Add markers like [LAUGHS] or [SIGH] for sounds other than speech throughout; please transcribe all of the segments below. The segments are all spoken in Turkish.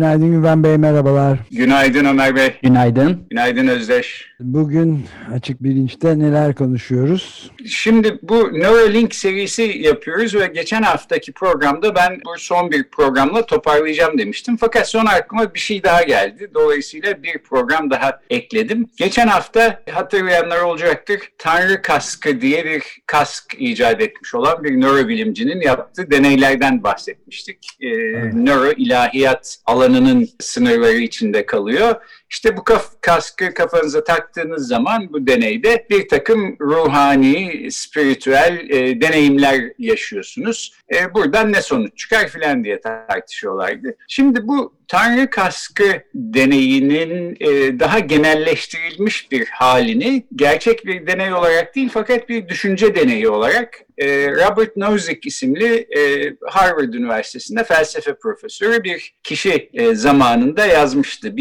Günaydın Güven Bey, merhabalar. Günaydın Ömer Bey. Günaydın. Günaydın Özdeş. Bugün Açık Bilinç'te neler konuşuyoruz? Şimdi bu Neuralink serisi yapıyoruz ve geçen haftaki programda ben bu son bir programla toparlayacağım demiştim. Fakat sonra aklıma bir şey daha geldi. Dolayısıyla bir program daha ekledim. Geçen hafta hatırlayanlar olacaktır. Tanrı kaskı diye bir kask icat etmiş olan bir nörobilimcinin yaptığı deneylerden bahsetmiştik. Ee, evet. Nöro ilahiyat alanının sınırları içinde kalıyor. İşte bu kaf kaskı kafanıza taktığınız zaman bu deneyde bir takım ruhani, spiritüel e, deneyimler yaşıyorsunuz. E, buradan ne sonuç çıkar filan diye tartışıyorlardı. Şimdi bu Tanrı kaskı deneyinin e, daha genelleştirilmiş bir halini gerçek bir deney olarak değil fakat bir düşünce deneyi olarak e, Robert Nozick isimli e, Harvard Üniversitesi'nde felsefe profesörü bir kişi e, zamanında yazmıştı.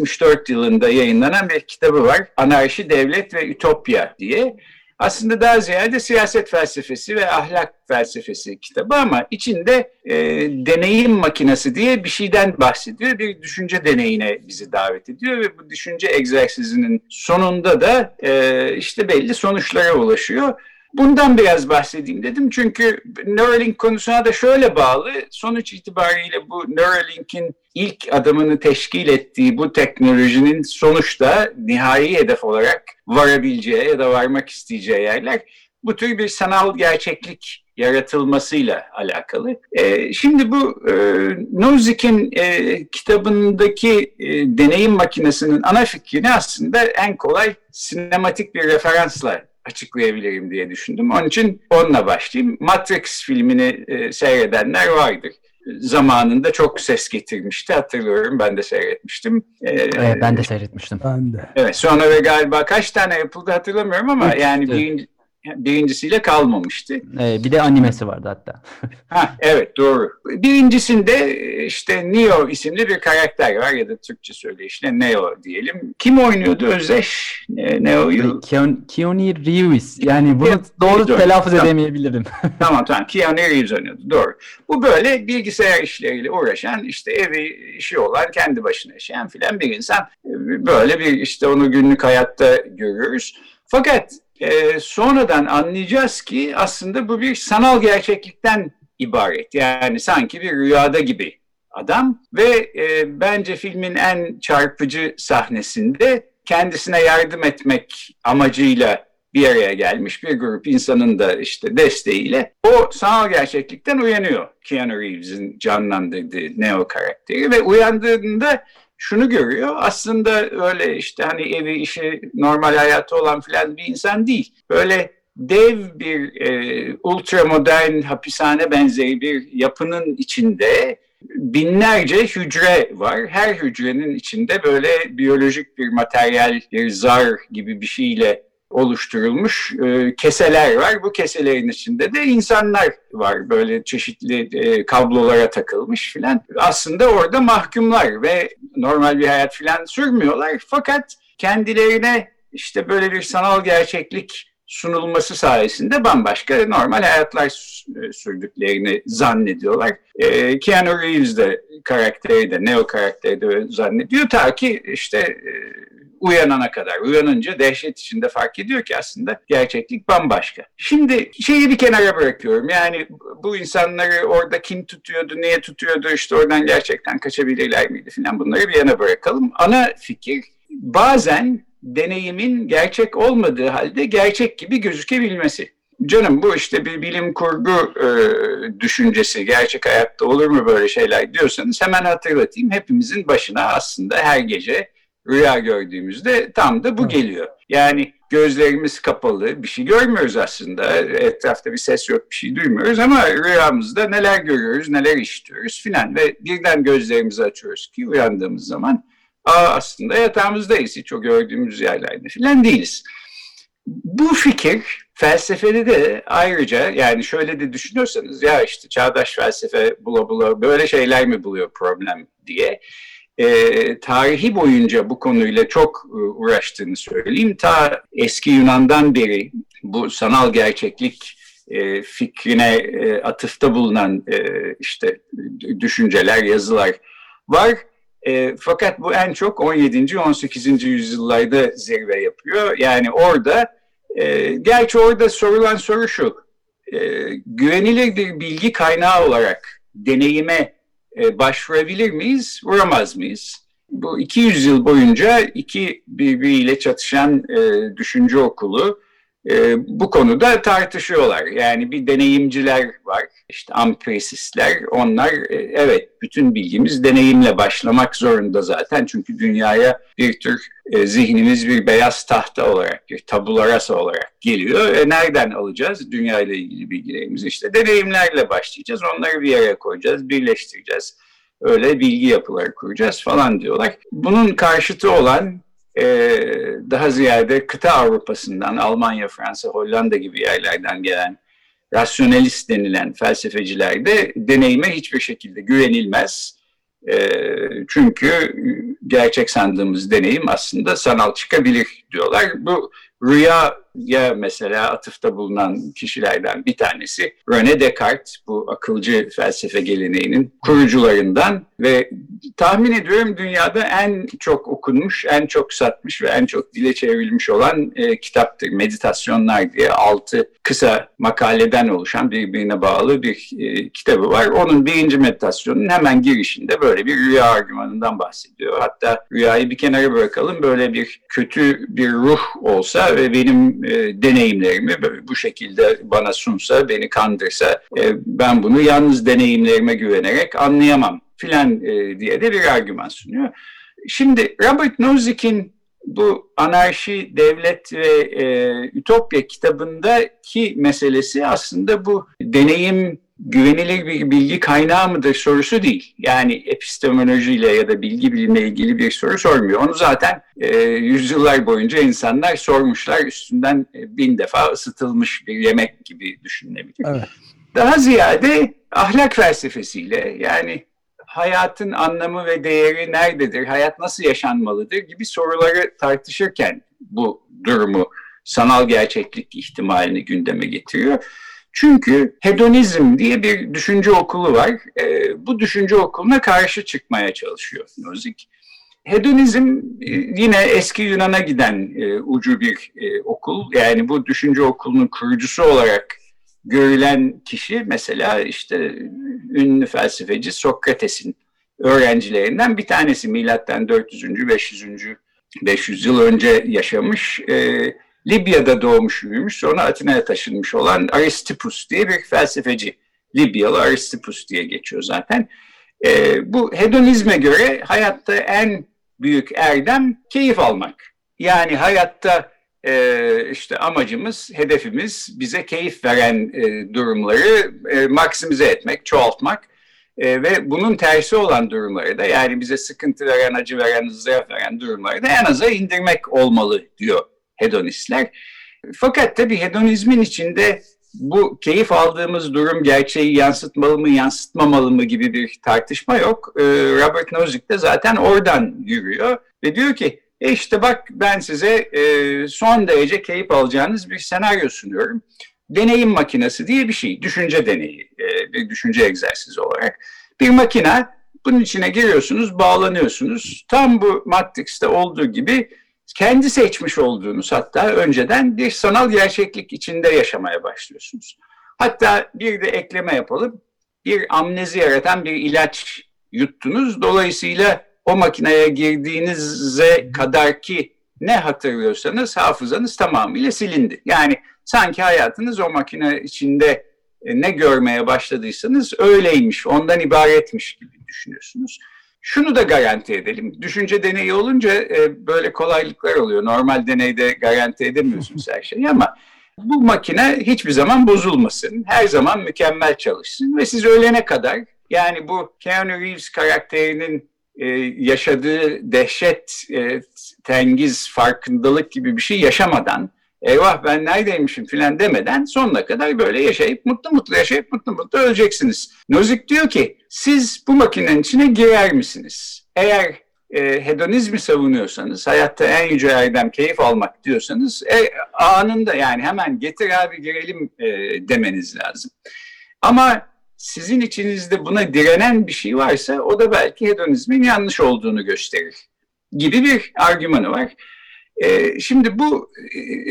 1974 yılında yayınlanan bir kitabı var. Anarşi, Devlet ve Ütopya diye aslında daha ziyade siyaset felsefesi ve ahlak felsefesi kitabı ama içinde e, deneyim makinesi diye bir şeyden bahsediyor. Bir düşünce deneyine bizi davet ediyor ve bu düşünce egzersizinin sonunda da e, işte belli sonuçlara ulaşıyor. Bundan biraz bahsedeyim dedim çünkü Neuralink konusuna da şöyle bağlı. Sonuç itibariyle bu Neuralink'in ilk adımını teşkil ettiği bu teknolojinin sonuçta nihai hedef olarak varabileceği ya da varmak isteyeceği yerler bu tür bir sanal gerçeklik yaratılmasıyla alakalı. E, şimdi bu e, Nozick'in e, kitabındaki e, deneyim makinesinin ana fikrini aslında en kolay sinematik bir referansla açıklayabilirim diye düşündüm. Onun için onunla başlayayım. Matrix filmini e, seyredenler vardır. Zamanında çok ses getirmişti hatırlıyorum. Ben de seyretmiştim. Ee, evet, ben de seyretmiştim. Ben de. Evet sonra ve galiba kaç tane yapıldı hatırlamıyorum ama evet, yani birinci, birincisiyle kalmamıştı. Ee, bir de animesi vardı hatta. [LAUGHS] ha, evet doğru. Birincisinde işte Neo isimli bir karakter var ya da Türkçe söyleyişle Neo diyelim. Kim oynuyordu Özdeş Neo'yu? Keanu, Keanu Reeves. Yani bunu evet, doğru doğru. telaffuz tamam. edemeyebilirim. [LAUGHS] tamam tamam Keanu Reeves oynuyordu doğru. Bu böyle bilgisayar işleriyle uğraşan işte evi işi olan kendi başına yaşayan filan bir insan. Böyle bir işte onu günlük hayatta görüyoruz. Fakat e, sonradan anlayacağız ki aslında bu bir sanal gerçeklikten ibaret. Yani sanki bir rüyada gibi adam ve e, bence filmin en çarpıcı sahnesinde kendisine yardım etmek amacıyla bir araya gelmiş bir grup insanın da işte desteğiyle o sanal gerçeklikten uyanıyor. Keanu Reeves'in canlandırdığı Neo karakteri ve uyandığında şunu görüyor. Aslında öyle işte hani evi işi normal hayatı olan filan bir insan değil. Böyle dev bir e, ultramodern hapishane benzeri bir yapının içinde binlerce hücre var. Her hücrenin içinde böyle biyolojik bir materyal, bir zar gibi bir şeyle oluşturulmuş e, keseler var. Bu keselerin içinde de insanlar var. Böyle çeşitli e, kablolara takılmış filan. Aslında orada mahkumlar ve normal bir hayat filan sürmüyorlar. Fakat kendilerine işte böyle bir sanal gerçeklik sunulması sayesinde bambaşka normal hayatlar e, sürdüklerini zannediyorlar. E, Keanu Reeves de karakteri de, Neo karakteri de zannediyor. Ta ki işte e, uyanana kadar. Uyanınca dehşet içinde fark ediyor ki aslında gerçeklik bambaşka. Şimdi şeyi bir kenara bırakıyorum. Yani bu insanları orada kim tutuyordu, niye tutuyordu, işte oradan gerçekten kaçabilirler miydi falan bunları bir yana bırakalım. Ana fikir bazen deneyimin gerçek olmadığı halde gerçek gibi gözükebilmesi. Canım bu işte bir bilim kurgu e, düşüncesi, gerçek hayatta olur mu böyle şeyler diyorsanız hemen hatırlatayım. Hepimizin başına aslında her gece rüya gördüğümüzde tam da bu geliyor. Yani gözlerimiz kapalı bir şey görmüyoruz aslında. Etrafta bir ses yok bir şey duymuyoruz ama rüyamızda neler görüyoruz neler işitiyoruz filan ve birden gözlerimizi açıyoruz ki uyandığımız zaman Aa, aslında yatağımızdayız hiç o gördüğümüz yerlerde filan değiliz. Bu fikir felsefede de ayrıca yani şöyle de düşünüyorsanız ya işte çağdaş felsefe bula bula böyle şeyler mi buluyor problem diye e, tarihi boyunca bu konuyla çok e, uğraştığını söyleyeyim. Ta eski Yunan'dan beri bu sanal gerçeklik e, fikrine e, atıfta bulunan e, işte düşünceler, yazılar var. E, fakat bu en çok 17. 18. yüzyıllarda zirve yapıyor. Yani orada, e, gerçi orada sorulan soru şu, e, güvenilir bir bilgi kaynağı olarak deneyime e, başvurabilir miyiz, vuramaz mıyız? Bu 200 yıl boyunca iki birbiriyle çatışan e, düşünce okulu e, bu konuda tartışıyorlar. Yani bir deneyimciler var, işte ampirisistler, onlar e, evet bütün bilgimiz deneyimle başlamak zorunda zaten. Çünkü dünyaya bir tür e, zihnimiz bir beyaz tahta olarak, bir tabularasa olarak geliyor. E, nereden alacağız dünya ilgili bilgilerimizi? İşte deneyimlerle başlayacağız, onları bir yere koyacağız, birleştireceğiz. Öyle bilgi yapıları kuracağız falan diyorlar. Bunun karşıtı olan e, daha ziyade kıta Avrupa'sından, Almanya, Fransa, Hollanda gibi yerlerden gelen rasyonalist denilen felsefeciler de deneyime hiçbir şekilde güvenilmez. E, çünkü gerçek sandığımız deneyim aslında sanal çıkabilir diyorlar. Bu rüyaya mesela atıfta bulunan kişilerden bir tanesi René Descartes bu akılcı felsefe geleneğinin kurucularından ve tahmin ediyorum dünyada en çok okunmuş, en çok satmış ve en çok dile çevrilmiş olan e, kitaptır. Meditasyonlar diye altı kısa makaleden oluşan birbirine bağlı bir e, kitabı var. Onun birinci meditasyonun hemen girişinde böyle bir rüya argümanından bahsediyor. Hatta rüyayı bir kenara bırakalım böyle bir kötü bir ruh olsa ve benim e, deneyimlerimi bu şekilde bana sunsa, beni kandırsa e, ben bunu yalnız deneyimlerime güvenerek anlayamam filan e, diye de bir argüman sunuyor. Şimdi Robert Nozick'in bu anarşi, devlet ve e, ütopya kitabındaki meselesi aslında bu deneyim güvenilir bir bilgi kaynağı mıdır sorusu değil. Yani epistemolojiyle ya da bilgi bilimle ilgili bir soru sormuyor. Onu zaten e, yüzyıllar boyunca insanlar sormuşlar. Üstünden e, bin defa ısıtılmış bir yemek gibi düşünülebilir. Evet. Daha ziyade ahlak felsefesiyle yani hayatın anlamı ve değeri nerededir, hayat nasıl yaşanmalıdır gibi soruları tartışırken bu durumu sanal gerçeklik ihtimalini gündeme getiriyor. Çünkü hedonizm diye bir düşünce okulu var. E, bu düşünce okuluna karşı çıkmaya çalışıyor Nozick. Hedonizm e, yine eski Yunan'a giden e, ucu bir e, okul. Yani bu düşünce okulunun kurucusu olarak görülen kişi mesela işte ünlü felsefeci Sokrates'in öğrencilerinden bir tanesi. Milattan 400. 500. 500 yıl önce yaşamış. E, Libya'da doğmuş büyümüş sonra Atina'ya taşınmış olan Aristippus diye bir felsefeci. Libyalı Aristippus diye geçiyor zaten. E, bu hedonizme göre hayatta en büyük erdem keyif almak. Yani hayatta e, işte amacımız, hedefimiz bize keyif veren e, durumları e, maksimize etmek, çoğaltmak e, ve bunun tersi olan durumları da yani bize sıkıntı veren, acı veren, ızdırap veren durumları da en aza indirmek olmalı diyor hedonistler. Fakat tabii hedonizmin içinde bu keyif aldığımız durum gerçeği yansıtmalı mı, yansıtmamalı mı gibi bir tartışma yok. Ee, Robert Nozick de zaten oradan yürüyor ve diyor ki e işte bak ben size e, son derece keyif alacağınız bir senaryo sunuyorum. Deneyim makinesi diye bir şey, düşünce deneyi, e, bir düşünce egzersizi olarak. Bir makine, bunun içine giriyorsunuz, bağlanıyorsunuz. Tam bu Matrix'te olduğu gibi kendi seçmiş olduğunuz hatta önceden bir sanal gerçeklik içinde yaşamaya başlıyorsunuz. Hatta bir de ekleme yapalım. Bir amnezi yaratan bir ilaç yuttunuz. Dolayısıyla o makineye girdiğinize kadar ki ne hatırlıyorsanız hafızanız tamamıyla silindi. Yani sanki hayatınız o makine içinde e, ne görmeye başladıysanız öyleymiş, ondan ibaretmiş gibi düşünüyorsunuz. Şunu da garanti edelim. Düşünce deneyi olunca e, böyle kolaylıklar oluyor. Normal deneyde garanti edemiyorsunuz her şeyi ama bu makine hiçbir zaman bozulmasın. Her zaman mükemmel çalışsın ve siz ölene kadar yani bu Keanu Reeves karakterinin e, yaşadığı dehşet, e, tengiz, farkındalık gibi bir şey yaşamadan eyvah ben neredeymişim filan demeden sonuna kadar böyle yaşayıp mutlu mutlu yaşayıp mutlu mutlu öleceksiniz. Nozick diyor ki siz bu makinenin içine girer misiniz? Eğer e, hedonizmi savunuyorsanız, hayatta en yüce erdem keyif almak diyorsanız e, anında yani hemen getir abi girelim e, demeniz lazım. Ama sizin içinizde buna direnen bir şey varsa o da belki hedonizmin yanlış olduğunu gösterir gibi bir argümanı var. E, şimdi bu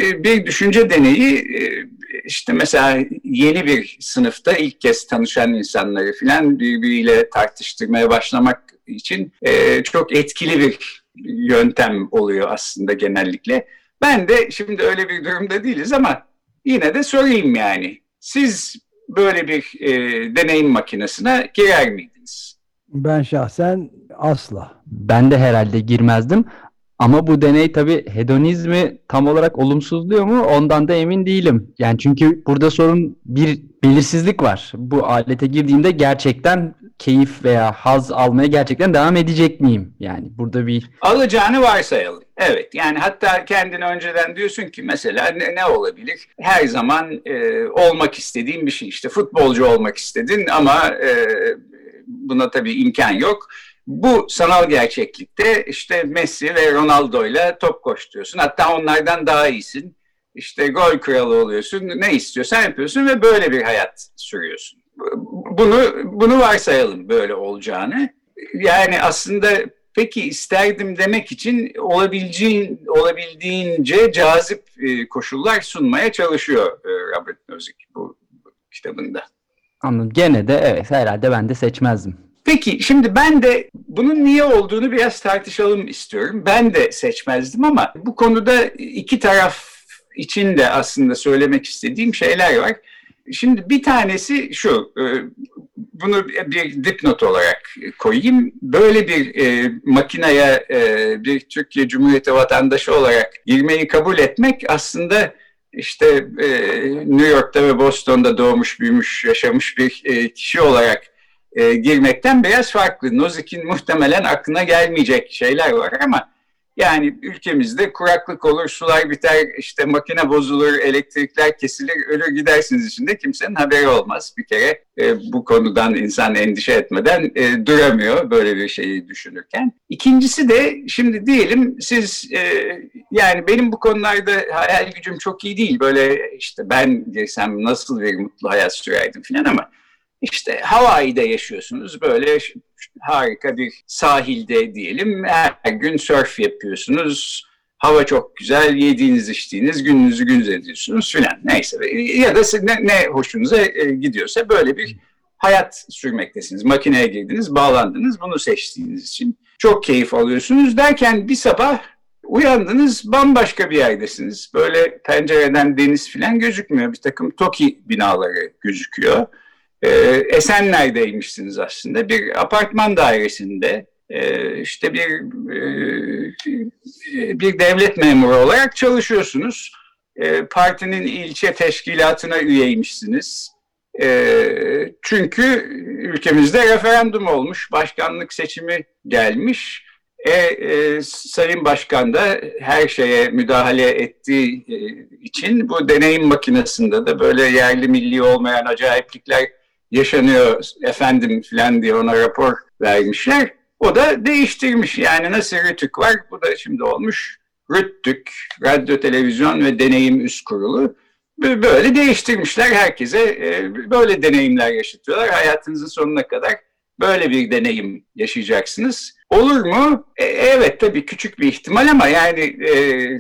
e, bir düşünce deneyi e, işte mesela yeni bir sınıfta ilk kez tanışan insanları filan birbiriyle tartıştırmaya başlamak için e, çok etkili bir yöntem oluyor aslında genellikle. Ben de şimdi öyle bir durumda değiliz ama yine de sorayım yani. Siz böyle bir e, deneyim makinesine girer miydiniz? Ben şahsen asla. Ben de herhalde girmezdim. Ama bu deney tabii hedonizmi tam olarak olumsuzluyor mu? Ondan da emin değilim. Yani çünkü burada sorun bir belirsizlik var. Bu alete girdiğimde gerçekten keyif veya haz almaya gerçekten devam edecek miyim? Yani burada bir... Alacağını varsayalım. Evet yani hatta kendine önceden diyorsun ki mesela ne, ne olabilir? Her zaman e, olmak istediğin bir şey işte futbolcu olmak istedin ama e, buna tabii imkan yok bu sanal gerçeklikte işte Messi ve Ronaldo ile top koşturuyorsun. Hatta onlardan daha iyisin. İşte gol kralı oluyorsun. Ne istiyorsan yapıyorsun ve böyle bir hayat sürüyorsun. Bunu bunu varsayalım böyle olacağını. Yani aslında peki isterdim demek için olabildiğin, olabildiğince cazip e, koşullar sunmaya çalışıyor e, Robert Nozick bu kitabında. Anladım. Gene de evet herhalde ben de seçmezdim. Peki şimdi ben de bunun niye olduğunu biraz tartışalım istiyorum. Ben de seçmezdim ama bu konuda iki taraf için de aslında söylemek istediğim şeyler var. Şimdi bir tanesi şu, e, bunu bir dipnot olarak koyayım. Böyle bir e, makineye e, bir Türkiye Cumhuriyeti vatandaşı olarak girmeyi kabul etmek aslında işte New York'ta ve Boston'da doğmuş, büyümüş, yaşamış bir kişi olarak e, girmekten biraz farklı. Nozick'in muhtemelen aklına gelmeyecek şeyler var ama yani ülkemizde kuraklık olur, sular biter, işte makine bozulur, elektrikler kesilir, ölür gidersiniz içinde kimsenin haberi olmaz. Bir kere e, bu konudan insan endişe etmeden e, duramıyor böyle bir şeyi düşünürken. İkincisi de şimdi diyelim siz e, yani benim bu konularda hayal gücüm çok iyi değil. Böyle işte ben girsem nasıl bir mutlu hayat sürerdim falan ama işte Hawaii'de yaşıyorsunuz. Böyle harika bir sahilde diyelim. Her gün surf yapıyorsunuz. Hava çok güzel. Yediğiniz içtiğiniz gününüzü gündüz ediyorsunuz filan. Neyse ya da ne, ne hoşunuza e, gidiyorsa böyle bir hayat sürmektesiniz. Makineye girdiniz bağlandınız bunu seçtiğiniz için çok keyif alıyorsunuz derken bir sabah uyandınız bambaşka bir yerdesiniz. Böyle pencereden deniz filan gözükmüyor. Bir takım TOKİ binaları gözüküyor e, Esenler'deymişsiniz aslında. Bir apartman dairesinde e, işte bir e, bir devlet memuru olarak çalışıyorsunuz. E, partinin ilçe teşkilatına üyeymişsiniz. E, çünkü ülkemizde referandum olmuş, başkanlık seçimi gelmiş. E, e, Sayın Başkan da her şeye müdahale ettiği e, için bu deneyim makinesinde de böyle yerli milli olmayan acayiplikler yaşanıyor efendim filan diye ona rapor vermişler. O da değiştirmiş yani nasıl Rütük var bu da şimdi olmuş Rüttük, Radyo, Televizyon ve Deneyim Üst Kurulu. Böyle değiştirmişler herkese e, böyle deneyimler yaşatıyorlar hayatınızın sonuna kadar böyle bir deneyim yaşayacaksınız. Olur mu? E, evet tabii küçük bir ihtimal ama yani e,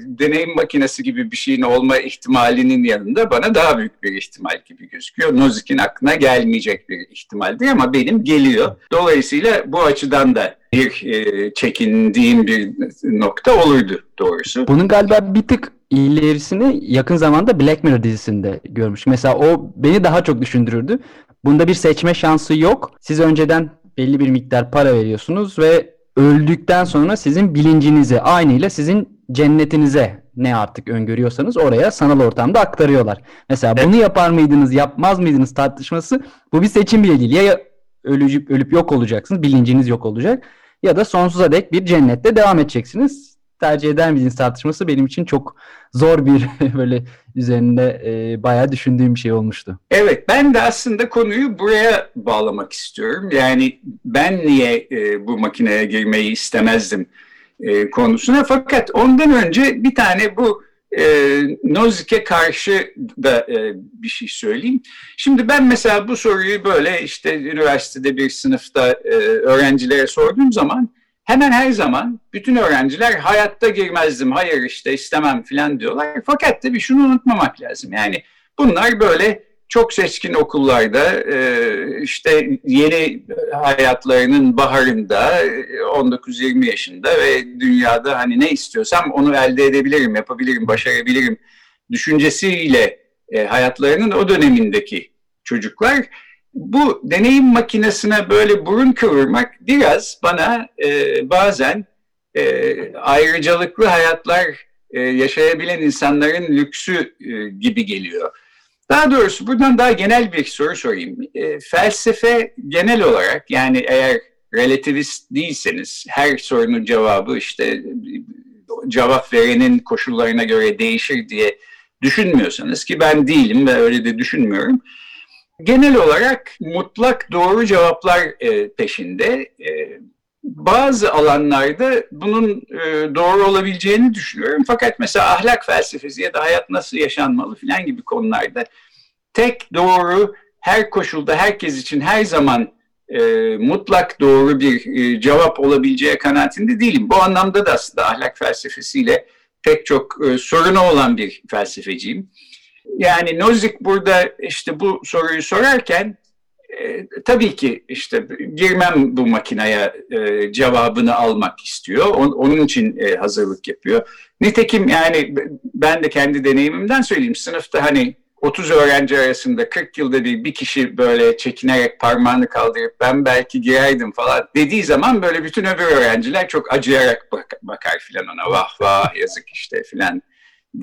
deneyim makinesi gibi bir şeyin olma ihtimalinin yanında bana daha büyük bir ihtimal gibi gözüküyor. Nozick'in aklına gelmeyecek bir ihtimaldi ama benim geliyor. Dolayısıyla bu açıdan da bir e, çekindiğim bir nokta olurdu doğrusu. Bunun galiba bir tık ilerisini yakın zamanda Black Mirror dizisinde görmüş. Mesela o beni daha çok düşündürürdü. Bunda bir seçme şansı yok. Siz önceden belli bir miktar para veriyorsunuz ve öldükten sonra sizin bilincinizi aynıyla sizin cennetinize ne artık öngörüyorsanız oraya sanal ortamda aktarıyorlar. Mesela bunu yapar mıydınız, yapmaz mıydınız tartışması bu bir seçim bile değil. Ya ölüp, ölüp yok olacaksınız, bilinciniz yok olacak ya da sonsuza dek bir cennette devam edeceksiniz. Tercih eder miydiniz tartışması benim için çok zor bir [LAUGHS] böyle üzerinde e, bayağı düşündüğüm bir şey olmuştu. Evet ben de aslında konuyu buraya bağlamak istiyorum. Yani ben niye e, bu makineye girmeyi istemezdim e, konusuna. Fakat ondan önce bir tane bu e, Nozik'e karşı da e, bir şey söyleyeyim. Şimdi ben mesela bu soruyu böyle işte üniversitede bir sınıfta e, öğrencilere sorduğum zaman hemen her zaman bütün öğrenciler hayatta girmezdim, hayır işte istemem filan diyorlar. Fakat tabii şunu unutmamak lazım. Yani bunlar böyle çok seçkin okullarda e, işte yeni hayatlarının baharında 19-20 yaşında ve dünyada hani ne istiyorsam onu elde edebilirim, yapabilirim, başarabilirim düşüncesiyle e, hayatlarının o dönemindeki çocuklar bu deneyim makinesine böyle burun kıvırmak biraz bana e, bazen e, ayrıcalıklı hayatlar e, yaşayabilen insanların lüksü e, gibi geliyor. Daha doğrusu buradan daha genel bir soru sorayım. E, felsefe genel olarak yani eğer relativist değilseniz her sorunun cevabı işte cevap verenin koşullarına göre değişir diye düşünmüyorsanız ki ben değilim ve öyle de düşünmüyorum. Genel olarak mutlak doğru cevaplar e, peşinde. E, bazı alanlarda bunun e, doğru olabileceğini düşünüyorum. Fakat mesela ahlak felsefesi ya da hayat nasıl yaşanmalı filan gibi konularda tek doğru her koşulda herkes için her zaman e, mutlak doğru bir e, cevap olabileceği kanaatinde değilim. Bu anlamda da aslında ahlak felsefesiyle pek çok e, sorunu olan bir felsefeciyim. Yani Nozick burada işte bu soruyu sorarken e, tabii ki işte girmem bu makineye e, cevabını almak istiyor. On, onun için e, hazırlık yapıyor. Nitekim yani ben de kendi deneyimimden söyleyeyim. Sınıfta hani 30 öğrenci arasında 40 yılda bir bir kişi böyle çekinerek parmağını kaldırıp ben belki girerdim falan dediği zaman böyle bütün öbür öğrenciler çok acıyarak bak, bakar filan ona vah vah yazık işte filan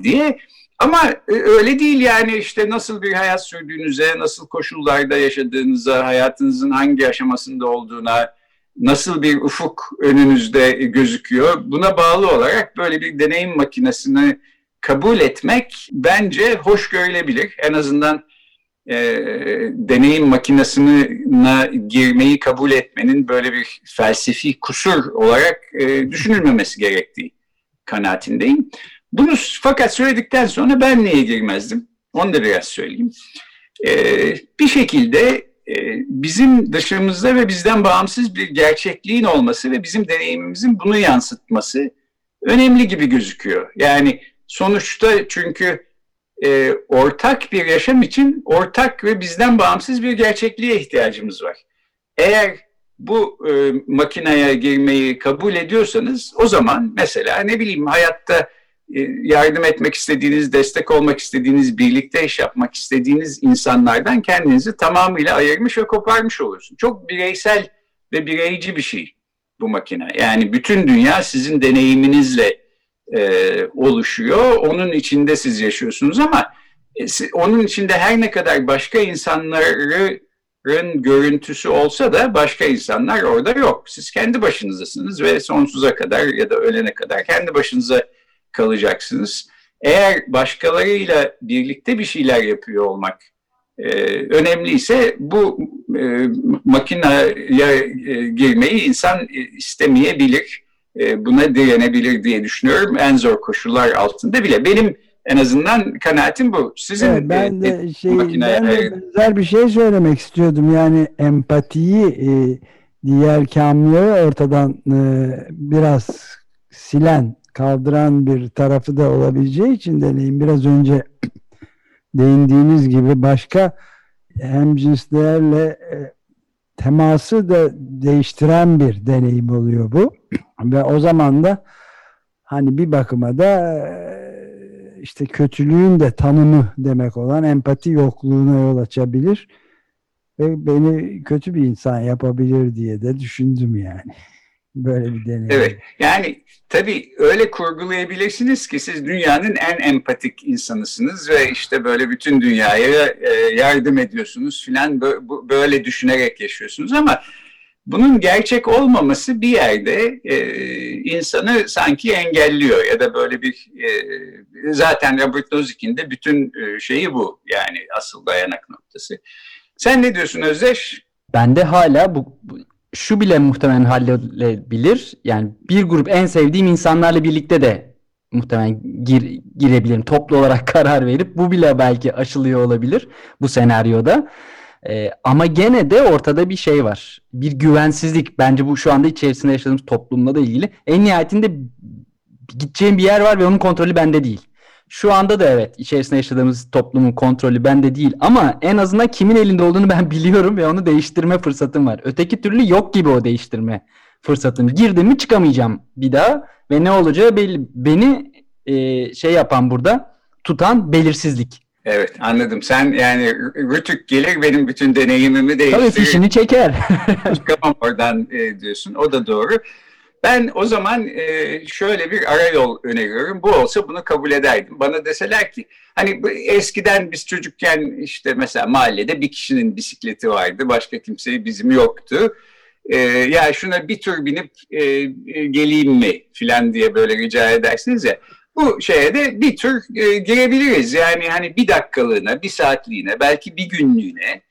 diye. Ama e, öyle değil yani işte nasıl bir hayat sürdüğünüze, nasıl koşullarda yaşadığınıza, hayatınızın hangi aşamasında olduğuna, nasıl bir ufuk önünüzde gözüküyor. Buna bağlı olarak böyle bir deneyim makinesini kabul etmek bence hoş görülebilir. En azından e, deneyim makinesine girmeyi kabul etmenin böyle bir felsefi kusur olarak e, düşünülmemesi gerektiği kanaatindeyim. Bunu fakat söyledikten sonra ben niye girmezdim? Onu da biraz söyleyeyim. Ee, bir şekilde e, bizim dışımızda ve bizden bağımsız bir gerçekliğin olması ve bizim deneyimimizin bunu yansıtması önemli gibi gözüküyor. Yani sonuçta çünkü e, ortak bir yaşam için ortak ve bizden bağımsız bir gerçekliğe ihtiyacımız var. Eğer bu e, makineye girmeyi kabul ediyorsanız o zaman mesela ne bileyim hayatta yardım etmek istediğiniz, destek olmak istediğiniz, birlikte iş yapmak istediğiniz insanlardan kendinizi tamamıyla ayırmış ve koparmış olursun. Çok bireysel ve bireyci bir şey bu makine. Yani bütün dünya sizin deneyiminizle e, oluşuyor. Onun içinde siz yaşıyorsunuz ama e, onun içinde her ne kadar başka insanların görüntüsü olsa da başka insanlar orada yok. Siz kendi başınızdasınız ve sonsuza kadar ya da ölene kadar kendi başınıza kalacaksınız. Eğer başkalarıyla birlikte bir şeyler yapıyor olmak e, önemliyse bu e, makineye e, girmeyi insan istemeyebilir. E, buna direnebilir diye düşünüyorum en zor koşullar altında bile. Benim en azından kanaatim bu. Sizin evet, ben de e, şey ben de benzer bir şey söylemek istiyordum. Yani empatiyi e, diğer kamlığı ortadan e, biraz silen kaldıran bir tarafı da olabileceği için deneyim biraz önce [CLEARS THROAT] değindiğiniz gibi başka hem cinslerle e, teması da değiştiren bir deneyim oluyor bu. [CLEARS THROAT] Ve o zaman da hani bir bakıma da e, işte kötülüğün de tanımı demek olan empati yokluğuna yol açabilir. ve beni kötü bir insan yapabilir diye de düşündüm yani. [LAUGHS] Böyle bir deneyim. Evet. Yani tabii öyle kurgulayabilirsiniz ki siz dünyanın en empatik insanısınız ve işte böyle bütün dünyaya e, yardım ediyorsunuz filan böyle düşünerek yaşıyorsunuz ama bunun gerçek olmaması bir yerde e, insanı sanki engelliyor ya da böyle bir e, zaten Robert Nozick'in de bütün e, şeyi bu yani asıl dayanak noktası. Sen ne diyorsun Özdeş? Ben de hala bu, bu şu bile muhtemelen halledilebilir. Yani bir grup en sevdiğim insanlarla birlikte de muhtemelen gir, girebilirim. Toplu olarak [LAUGHS] karar verip bu bile belki aşılıyor olabilir bu senaryoda. Ee, ama gene de ortada bir şey var. Bir güvensizlik. Bence bu şu anda içerisinde yaşadığımız toplumla da ilgili. En nihayetinde gideceğim bir yer var ve onun kontrolü bende değil. Şu anda da evet içerisinde yaşadığımız toplumun kontrolü bende değil ama en azından kimin elinde olduğunu ben [LAUGHS] biliyorum ve onu değiştirme fırsatım var. Öteki türlü yok gibi o değiştirme fırsatım. Girdim mi çıkamayacağım bir daha ve ne olacağı belli. Beni e, şey yapan burada tutan belirsizlik. Evet anladım. Sen yani Rütük gelir benim bütün deneyimimi değiştirir. Tabii fişini çeker. Çıkamam oradan e, diyorsun. O da doğru. Ben o zaman e, şöyle bir ara yol öneriyorum. Bu olsa bunu kabul ederdim. Bana deseler ki hani eskiden biz çocukken işte mesela mahallede bir kişinin bisikleti vardı. Başka kimseyi bizim yoktu. E, ya şuna bir tur binip e, geleyim mi filan diye böyle rica edersiniz ya. Bu şeye de bir tür e, girebiliriz. Yani hani bir dakikalığına, bir saatliğine, belki bir günlüğüne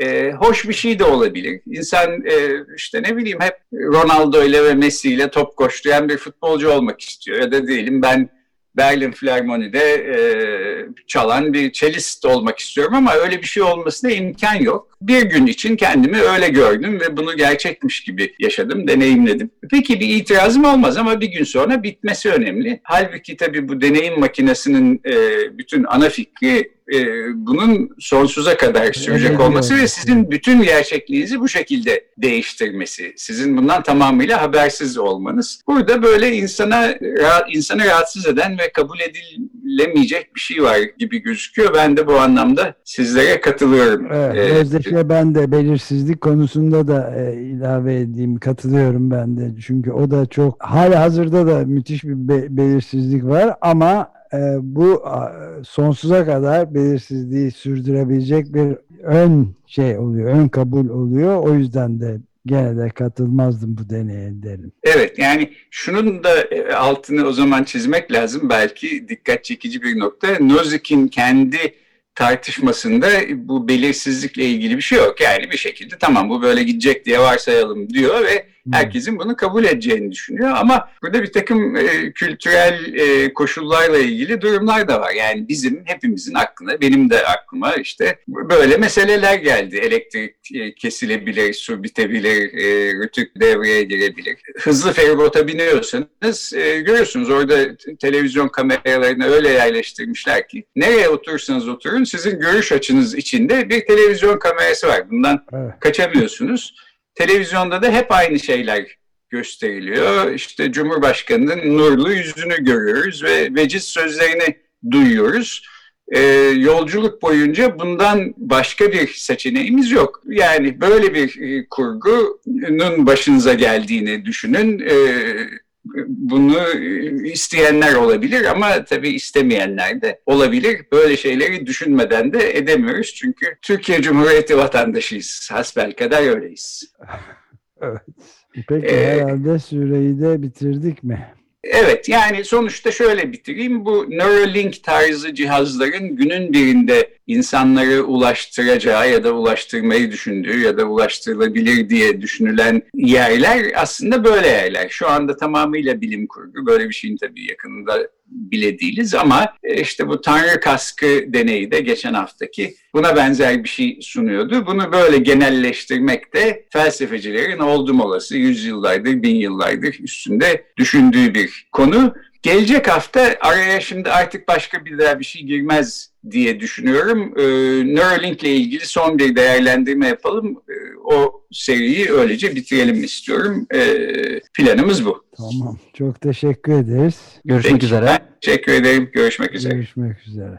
e, hoş bir şey de olabilir. İnsan e, işte ne bileyim hep Ronaldo ile ve Messi ile top koşturan bir futbolcu olmak istiyor. Ya da diyelim ben Berlin Filarmoni'de e, çalan bir cellist olmak istiyorum ama öyle bir şey olmasına imkan yok. Bir gün için kendimi öyle gördüm ve bunu gerçekmiş gibi yaşadım, deneyimledim. Peki bir itirazım olmaz ama bir gün sonra bitmesi önemli. Halbuki tabii bu deneyim makinesinin e, bütün ana fikri e, bunun sonsuza kadar sürecek olması ve sizin bütün gerçekliğinizi bu şekilde değiştirmesi, sizin bundan tamamıyla habersiz olmanız. Burada böyle insana insanı rahatsız eden ve kabul edilemeyecek bir şey var gibi gözüküyor. Ben de bu anlamda sizlere katılıyorum. Evet, ee, Özdeş'e ben de belirsizlik konusunda da e, ilave edeyim, katılıyorum ben de. Çünkü o da çok, hala hazırda da müthiş bir be belirsizlik var ama e, bu sonsuza kadar belirsizliği sürdürebilecek bir ön şey oluyor, ön kabul oluyor. O yüzden de gene de katılmazdım bu deneye derim. Evet yani şunun da e, altını o zaman çizmek lazım. Belki dikkat çekici bir nokta. Nozick'in kendi tartışmasında bu belirsizlikle ilgili bir şey yok. Yani bir şekilde tamam bu böyle gidecek diye varsayalım diyor ve herkesin bunu kabul edeceğini düşünüyor. Ama burada bir takım e, kültürel e, koşullarla ilgili durumlar da var. Yani bizim hepimizin aklına, benim de aklıma işte böyle meseleler geldi. Elektrik e, kesilebilir, su bitebilir, e, rütük devreye girebilir. Hızlı feribota biniyorsanız e, görüyorsunuz orada televizyon kameralarını öyle yerleştirmişler ki nereye oturursanız oturun sizin görüş açınız içinde bir televizyon kamerası var. Bundan evet. kaçamıyorsunuz. Televizyonda da hep aynı şeyler gösteriliyor. İşte Cumhurbaşkanı'nın nurlu yüzünü görüyoruz ve veciz sözlerini duyuyoruz. Ee, yolculuk boyunca bundan başka bir seçeneğimiz yok. Yani böyle bir e, kurgunun başınıza geldiğini düşünün. Ee, bunu isteyenler olabilir ama tabii istemeyenler de olabilir. Böyle şeyleri düşünmeden de edemiyoruz çünkü Türkiye Cumhuriyeti vatandaşıyız. Hasbel kadar öyleyiz. [LAUGHS] evet. Peki ee, herhalde süreyi de bitirdik mi? Evet yani sonuçta şöyle bitireyim. Bu Neuralink tarzı cihazların günün birinde insanları ulaştıracağı ya da ulaştırmayı düşündüğü ya da ulaştırılabilir diye düşünülen yerler aslında böyle yerler. Şu anda tamamıyla bilim kurgu. Böyle bir şeyin tabii yakınında bile değiliz ama e, işte bu Tanrı kaskı deneyi de geçen haftaki buna benzer bir şey sunuyordu. Bunu böyle genelleştirmek de felsefecilerin oldum olası yüzyıllardır, bin yıllardır üstünde düşündüğü bir konu. Gelecek hafta araya şimdi artık başka bir daha bir şey girmez diye düşünüyorum. Ee, Neuralink ile ilgili son bir değerlendirme yapalım. Ee, o seriyi öylece bitirelim istiyorum. Ee, planımız bu. Tamam. Çok teşekkür ederiz. Görüşmek Peki, üzere. Teşekkür ederim. Görüşmek üzere. Görüşmek üzere.